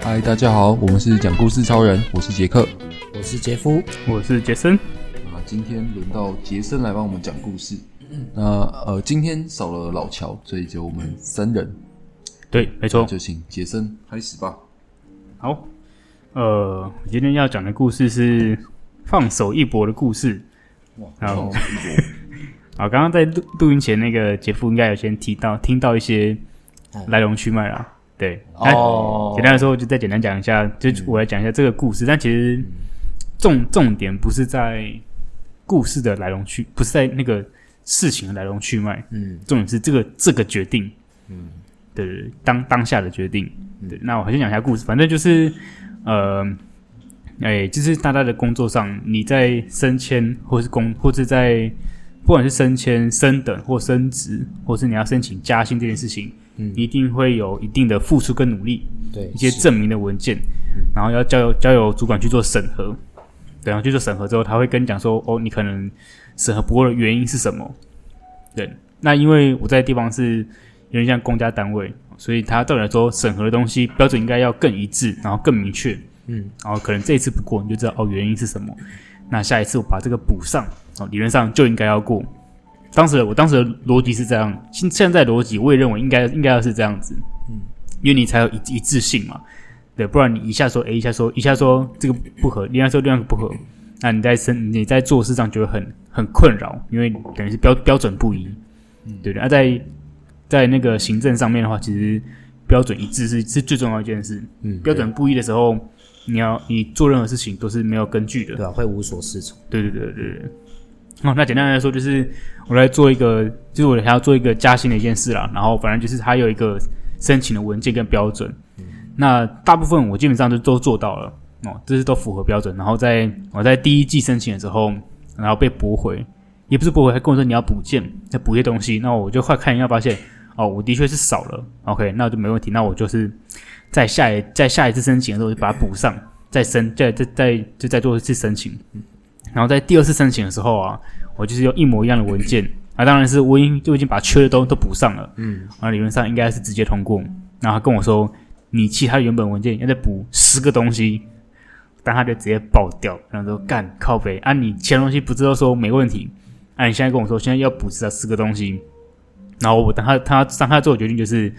嗨，大家好，我们是讲故事超人，我是杰克，我是杰夫，我是杰森。啊，今天轮到杰森来帮我们讲故事。嗯、那呃，今天少了老乔，所以只有我们三人。对，没错，就请杰森开始吧。好，呃，今天要讲的故事是放手一搏的故事。哇，放手一搏。好，刚刚在录录音前，那个杰夫应该有先提到，听到一些来龙去脉啦。对，哦，简单的说，就再简单讲一下，就我来讲一下这个故事。嗯、但其实重重点不是在故事的来龙去，不是在那个事情的来龙去脉。嗯，重点是这个这个决定。嗯，对对，当当下的决定。对，那我还是讲一下故事。反正就是，呃，哎，就是大家的工作上，你在升迁，或是工，或是在不管是升迁、升等或升职，或是你要申请加薪这件事情。嗯，一定会有一定的付出跟努力，对一些证明的文件，然后要交由交由主管去做审核，对，然后去做审核之后，他会跟你讲说，哦，你可能审核不过的原因是什么？对，那因为我在的地方是有点像公家单位，所以他照理来说审核的东西标准应该要更一致，然后更明确，嗯，然后可能这一次不过，你就知道哦原因是什么，那下一次我把这个补上，哦，理论上就应该要过。当时，我当时的逻辑是这样，现现在逻辑我也认为应该应该要是这样子，嗯，因为你才有一一致性嘛，对，不然你一下说 A，一下说一下说这个不合，另外说另外一个不合，那你在生你在做事上就会很很困扰，因为等于是标标准不一，嗯，对的。那、啊、在在那个行政上面的话，其实标准一致是是最重要一件事，嗯，标准不一的时候，你要你做任何事情都是没有根据的，对啊，会无所适从，对对对对对。哦，那简单来说就是我来做一个，就是我还要做一个加薪的一件事啦。然后反正就是它有一个申请的文件跟标准，嗯、那大部分我基本上就都做到了哦，这是都符合标准。然后在我在第一季申请的时候，然后被驳回，也不是驳回，还跟我说你要补件，再补些东西。那我就快看一下，发现哦，我的确是少了。OK，那就没问题。那我就是在下一在下一次申请的时候就把它补上，再申再再再就再做一次申请。然后在第二次申请的时候啊，我就是用一模一样的文件啊，当然是我已经就已经把缺的都都补上了，嗯，啊，理论上应该是直接通过。然后他跟我说，你其他原本文件要再补十个东西，但他就直接爆掉，然后说干靠北。啊，你其他东西不知道说没问题，啊，你现在跟我说现在要补至少十个东西，然后我等他他让他做的决定就是，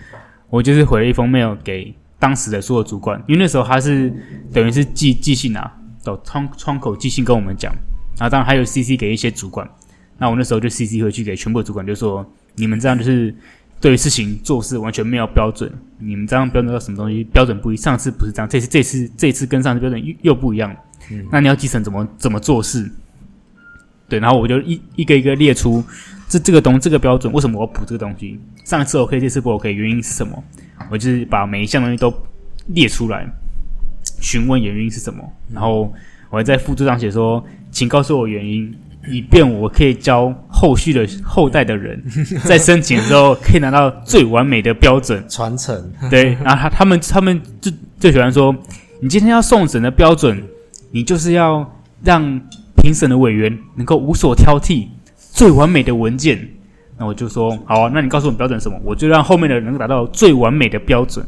我就是回了一封 mail 给当时的所有主管，因为那时候他是等于是寄寄信啊。到窗窗口寄信跟我们讲，然后当然还有 CC 给一些主管，那我那时候就 CC 回去给全部主管，就说你们这样就是对于事情做事完全没有标准，你们这样标准到什么东西标准不一，上次不是这样，这次这次这次跟上次标准又又不一样，嗯，那你要基层怎么怎么做事？对，然后我就一一个一个列出这这个东这个标准为什么我要补这个东西，上一次 OK 这次不 OK 原因是什么？我就是把每一项东西都列出来。询问原因是什么，然后我还在附注上写说，请告诉我原因，以便我可以教后续的后代的人，在申请的时候可以拿到最完美的标准传承。对，然后他他们他们就最喜欢说，你今天要送审的标准，你就是要让评审的委员能够无所挑剔，最完美的文件。那我就说，好啊，那你告诉我标准什么，我就让后面的人能够达到最完美的标准，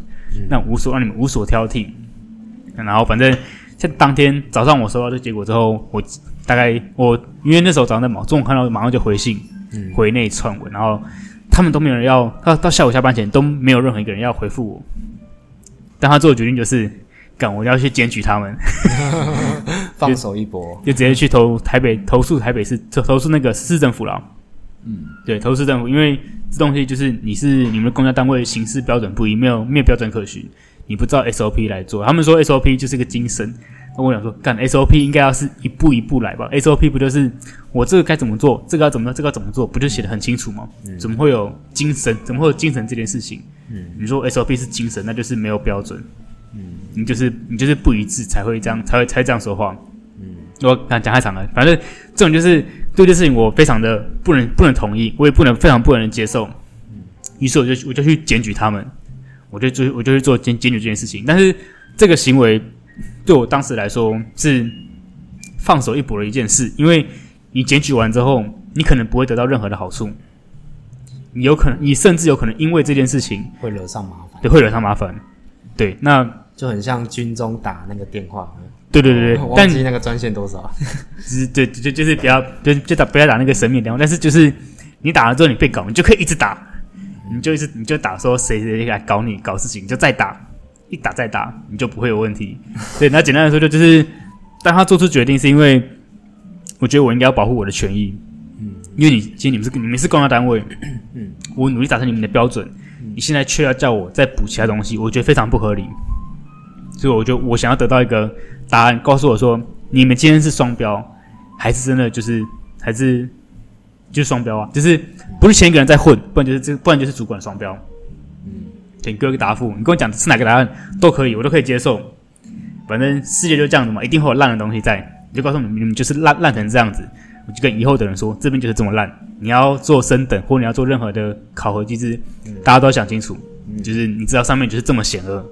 那无所让你们无所挑剔。然后反正在当天早上我收到这结果之后，我大概我因为那时候早上在忙，中午看到马上就回信，嗯、回那一串文，然后他们都没有人要，到到下午下班前都没有任何一个人要回复我。但他做的决定就是，干我要去检举他们，放手一搏，就直接去投台北投诉台北市投投诉那个市政府了。嗯，对，投诉市政府，因为这东西就是你是你们的公家单位行事标准不一，没有没有标准可循。你不知道 SOP 来做，他们说 SOP 就是个精神。那我想说，干 SOP 应该要是一步一步来吧？SOP 不就是我这个该怎么做，这个要怎么，这个要怎么做，不就写的很清楚吗？嗯、怎么会有精神？怎么会有精神这件事情？嗯，你说 SOP 是精神，那就是没有标准。嗯，你就是你就是不一致才会这样，才会才这样说话。嗯，我讲太长了，反正这种就是对这事情我非常的不能不能同意，我也不能非常不能接受。嗯，于是我就我就去检举他们。我就就，我就去做检检举这件事情。但是这个行为对我当时来说是放手一搏的一件事，因为你检举完之后，你可能不会得到任何的好处。你有可能，你甚至有可能因为这件事情会惹上麻烦，对，会惹上麻烦。对，那就很像军中打那个电话，对对对对，我但忘记那个专线多少，只是对，就就是不要，就就打不要打那个神秘电话，但是就是你打了之后你被搞，你就可以一直打，你就一直你就打说谁谁来搞你搞事情，你就再打，一打再打，你就不会有问题。对，那简单来说就就是，当他做出决定是因为，我觉得我应该要保护我的权益，嗯，因为你其实你们是你们是公家单位，嗯，我努力达成你们的标准。你现在却要叫我再补其他东西，我觉得非常不合理。所以我就我想要得到一个答案，告诉我说，你们今天是双标，还是真的就是还是就是双标啊？就是不是前一个人在混，不然就是这，不然就是主管双标。嗯，请给我一个答复，你跟我讲是哪个答案都可以，我都可以接受。反正世界就这样子嘛，一定会有烂的东西在。你就告诉你们，你们就是烂烂成这样子。我就跟以后的人说，这边就是这么烂。你要做升等，或你要做任何的考核机制，嗯、大家都要想清楚。嗯、就是你知道上面就是这么险恶，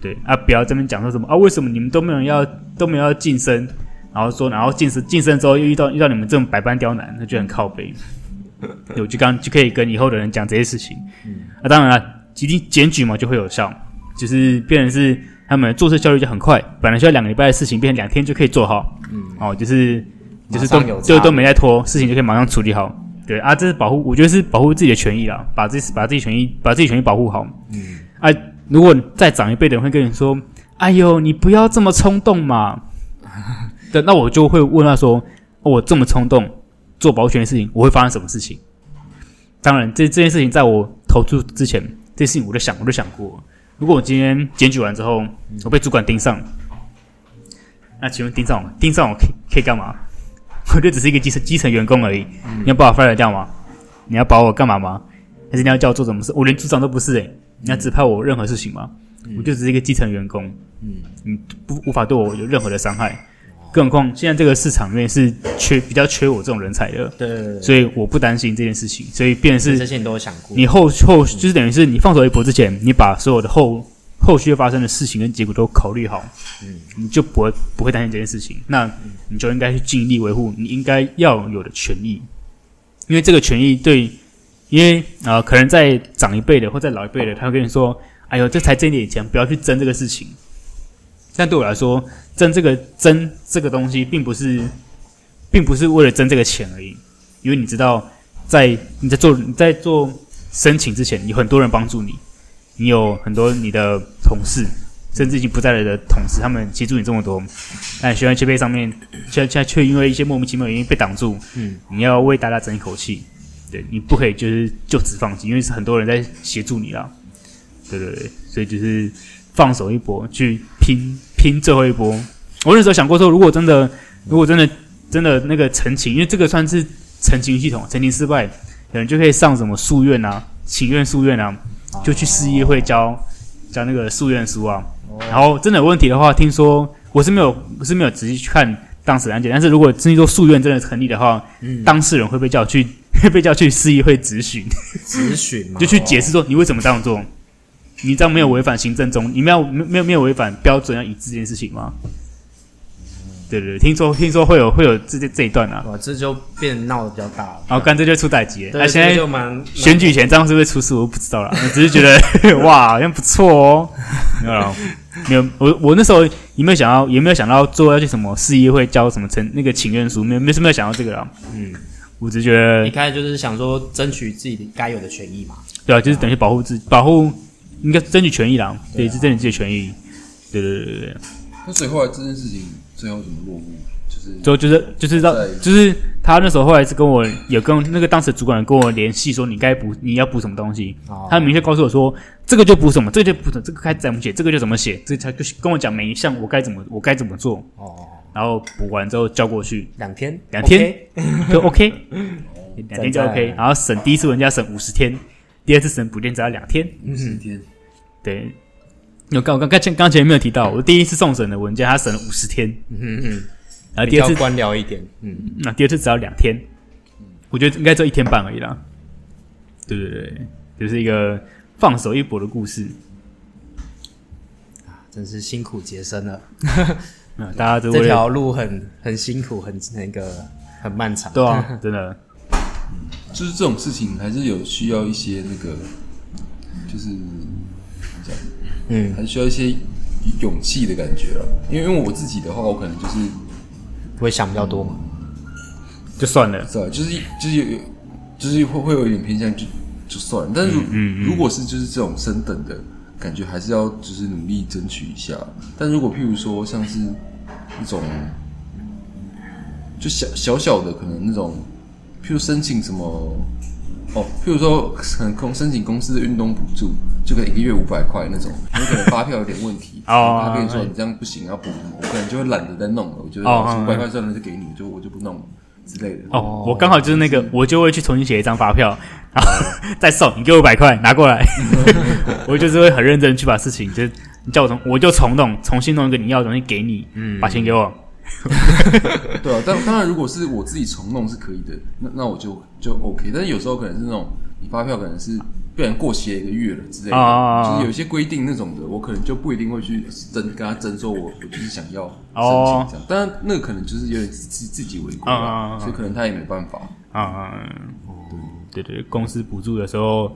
对啊，不要这边讲说什么啊？为什么你们都没有要都没有要晋升？然后说，然后晋升晋升之后又遇到遇到你们这种百般刁难，那就很靠北。对，我就刚就可以跟以后的人讲这些事情。嗯、啊，当然了，一定检举嘛就会有效，就是变成是他们做事效率就很快，本来需要两个礼拜的事情，变成两天就可以做好。嗯，哦，就是。就是都就都没在拖，事情就可以马上处理好。对啊，这是保护，我觉得是保护自己的权益啦，把自己把自己权益把自己权益保护好。嗯，啊，如果再长一辈的人会跟你说：“哎呦，你不要这么冲动嘛。” 对，那我就会问他说：“我这么冲动做保险的事情，我会发生什么事情？”当然，这这件事情在我投注之前，这事情我都想，我都想过。如果我今天检举完之后，我被主管盯上，那请问盯上我，盯上我可以可以干嘛？我就只是一个基层基层员工而已，嗯、你要把我 fire 掉吗？你要把我干嘛吗？还是你要叫我做什么事？我连组长都不是诶、欸、你要指派我任何事情吗？嗯、我就只是一个基层员工，嗯，你不无法对我有任何的伤害，更何况现在这个市场里面是缺比较缺我这种人才的，对，所以我不担心这件事情，所以变成是这些你都有想过，你后后就是等于是你放手一搏之前，你把所有的后。后续发生的事情跟结果都考虑好，嗯，你就不会不会担心这件事情。那你就应该去尽力维护你应该要有的权益，因为这个权益对，因为啊、呃，可能在长一辈的或在老一辈的，他会跟你说：“哎呦，这才挣点钱，不要去争这个事情。”但对我来说，争这个争这个东西，并不是，并不是为了争这个钱而已，因为你知道，在你在做你在做申请之前，有很多人帮助你。你有很多你的同事，甚至已经不在了的同事，他们协助你这么多，但学员签配上面，现在却因为一些莫名其妙的原因被挡住。嗯，你要为大家争一口气，对，你不可以就是就此放弃，因为是很多人在协助你啦。对对对，所以就是放手一搏，去拼拼最后一波。我那时候想过说，如果真的，如果真的真的那个陈情，因为这个算是陈情系统，陈情失败，可能就可以上什么诉愿啊，请愿诉愿啊。就去市议会交交那个诉愿书啊，然后真的有问题的话，听说我是没有我是没有仔细去看当时的案件，但是如果真的说诉愿真的成立的话，嗯，当事人会被叫去会 被叫去市议会质询，质询 就去解释说你为什么这样做，你这样没有违反行政中，你没有没有没有违反标准要一致这件事情吗？对对对，听说听说会有会有这这这一段啊，哇，这就变闹得比较大了。然后干脆就出代志，那现在就蛮选举前这样是不是出事？我不知道啦，我只是觉得 哇，好像不错哦。没有，没有，我我那时候有没有想到，有没有想到最后要去什么市议会交什么成那个请愿书？没有，没什么想到这个啦。嗯，我只觉得一开始就是想说争取自己的该有的权益嘛。对啊，就是等于保护自己，保护应该争取权益啦。对，是争取自己的权益。对对对对对。那所以后来这件事情。最后怎么落幕？就是就就是就是让就是他那时候后来是跟我有跟那个当时主管跟我联系说，你该补你要补什么东西，哦、他明确告诉我说，这个就补什么，这个就补什么，这个该怎么写，这个就怎么写，这他就跟我讲每一项我该怎么我该怎么做。哦，然后补完之后交过去。两天？两天？就 OK 两天就 OK，然后审第一次人家审五十天，第二次审补件只要两天。五十天，对。有刚刚刚前刚前没有提到，我第一次送审的文件，他审了五十天，嗯嗯，然后第二次官僚一点，嗯，那第二次只要两天，我觉得应该只有一天半而已啦。对对对，就是一个放手一搏的故事啊，真是辛苦杰森了。嗯，大家都 这条路很很辛苦，很那个很漫长，对啊，真的。就是这种事情还是有需要一些那个，就是怎么讲，嗯，还需要一些勇气的感觉了。因为因为我自己的话，我可能就是不会想比较多嘛，就算了，是吧？就是就是有就是会会有一点偏向就就算了。但是如、嗯嗯、如果是就是这种升等的感觉，还是要就是努力争取一下。但如果譬如说像是那种就小小小的可能那种。譬如申请什么哦，譬如说可能公申请公司的运动补助，就可能一个月五百块那种，有可能发票有点问题，哦，他跟你说你这样不行，要补，我可能就会懒得再弄了。我觉得五百块算了，就给你，就我就不弄了之类的。哦，我刚好就是那个，我就会去重新写一张发票，然后 再送你给我五百块拿过来，我就是会很认真去把事情，就是你叫我重，我就从弄，重新弄一个你要的东西给你，嗯，把钱给我。对啊，当当然，如果是我自己重弄是可以的，那那我就就 OK。但是有时候可能是那种你发票可能是不然过期了一个月了之类的，啊、就是有一些规定那种的，我可能就不一定会去争跟他争说我我就是想要申请这样。当然、啊，那个可能就是有点自自己违规啊，所以可能他也没办法啊。对对对，公司补助的时候，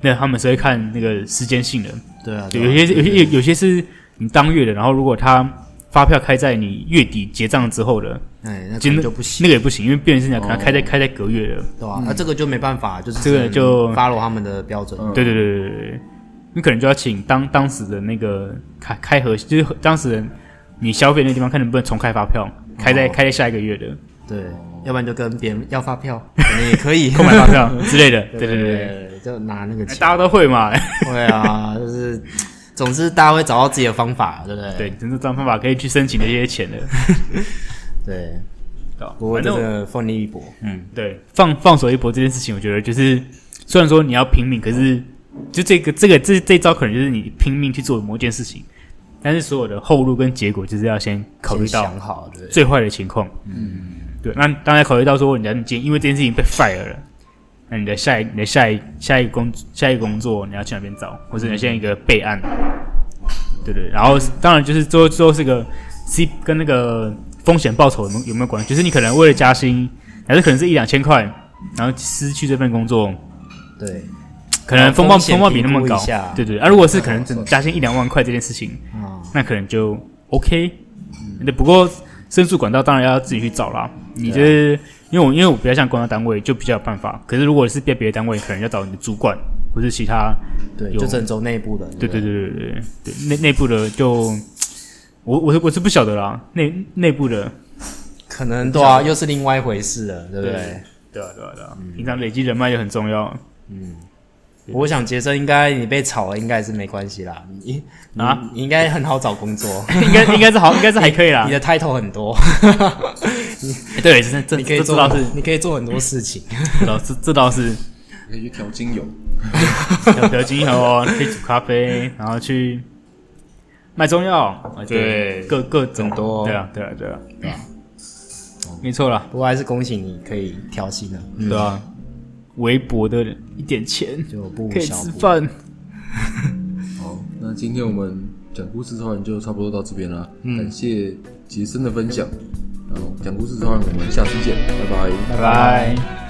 那他们是会看那个时间性的，对啊，对有些有些有有些是你当月的，然后如果他。发票开在你月底结账之后的，哎，那就不行，那个也不行，因为变成是讲可能开在开在隔月的，对吧？那这个就没办法，就是这个就 follow 他们的标准。对对对对对，你可能就要请当当时的那个开开核，就是当时人你消费那地方，看能不能重开发票，开在开在下一个月的。对，要不然就跟别人要发票，可能也可以 购买发票之类的。对对对，就拿那个钱，大家都会嘛。对啊，就是。总之，大家会找到自己的方法，对不对？对，总之找方法可以去申请那些钱的。对，不过这个放你一搏，嗯，对，放放手一搏这件事情，我觉得就是虽然说你要拼命，可是就这个这个这这招可能就是你拼命去做某件事情，但是所有的后路跟结果就是要先考虑到最坏的情况。嗯，对。那当然考虑到说，你今天因为这件事情被 fire 了。那你的下一、你的下一、下一个工、下一个工作，你要去哪边找？或者你现在一个备案，对对。然后当然就是最后最后是个 C 跟那个风险报酬有没有有没有关系？就是你可能为了加薪，还是可能是一两千块，然后失去这份工作，对，可能风暴风暴比那么高，对对。啊，如果是可能加薪一两万块这件事情，那可能就 OK。对，不过申诉管道当然要自己去找啦。你就是。因为我因为我比较像公家单位，就比较有办法。可是如果是被别的单位，可能要找你的主管或是其他，对，就郑州内部的。对对对对对对，内内部的就我我我是不晓得啦，内内部的可能对啊，又是另外一回事了，对不对？对啊对啊对啊，平常累积人脉也很重要。嗯，我想杰森应该你被炒了，应该是没关系啦。你啊，你应该很好找工作，应该应该是好，应该是还可以啦。你的 title 很多。对，这这 你可以做到是，你可以做很多事情。这倒是，这倒是，可以去调精油，调调精油哦，可以煮咖啡，然后去卖中药，对，各各种多，对啊，对啊，对啊，对啊，没错啦。不过还是恭喜你可以调薪了，对啊，微薄的一点钱就不可以吃饭。好，那今天我们讲故事的话就差不多到这边了，感谢杰森的分享。然后讲故事之后，我们下次见，拜拜，拜拜。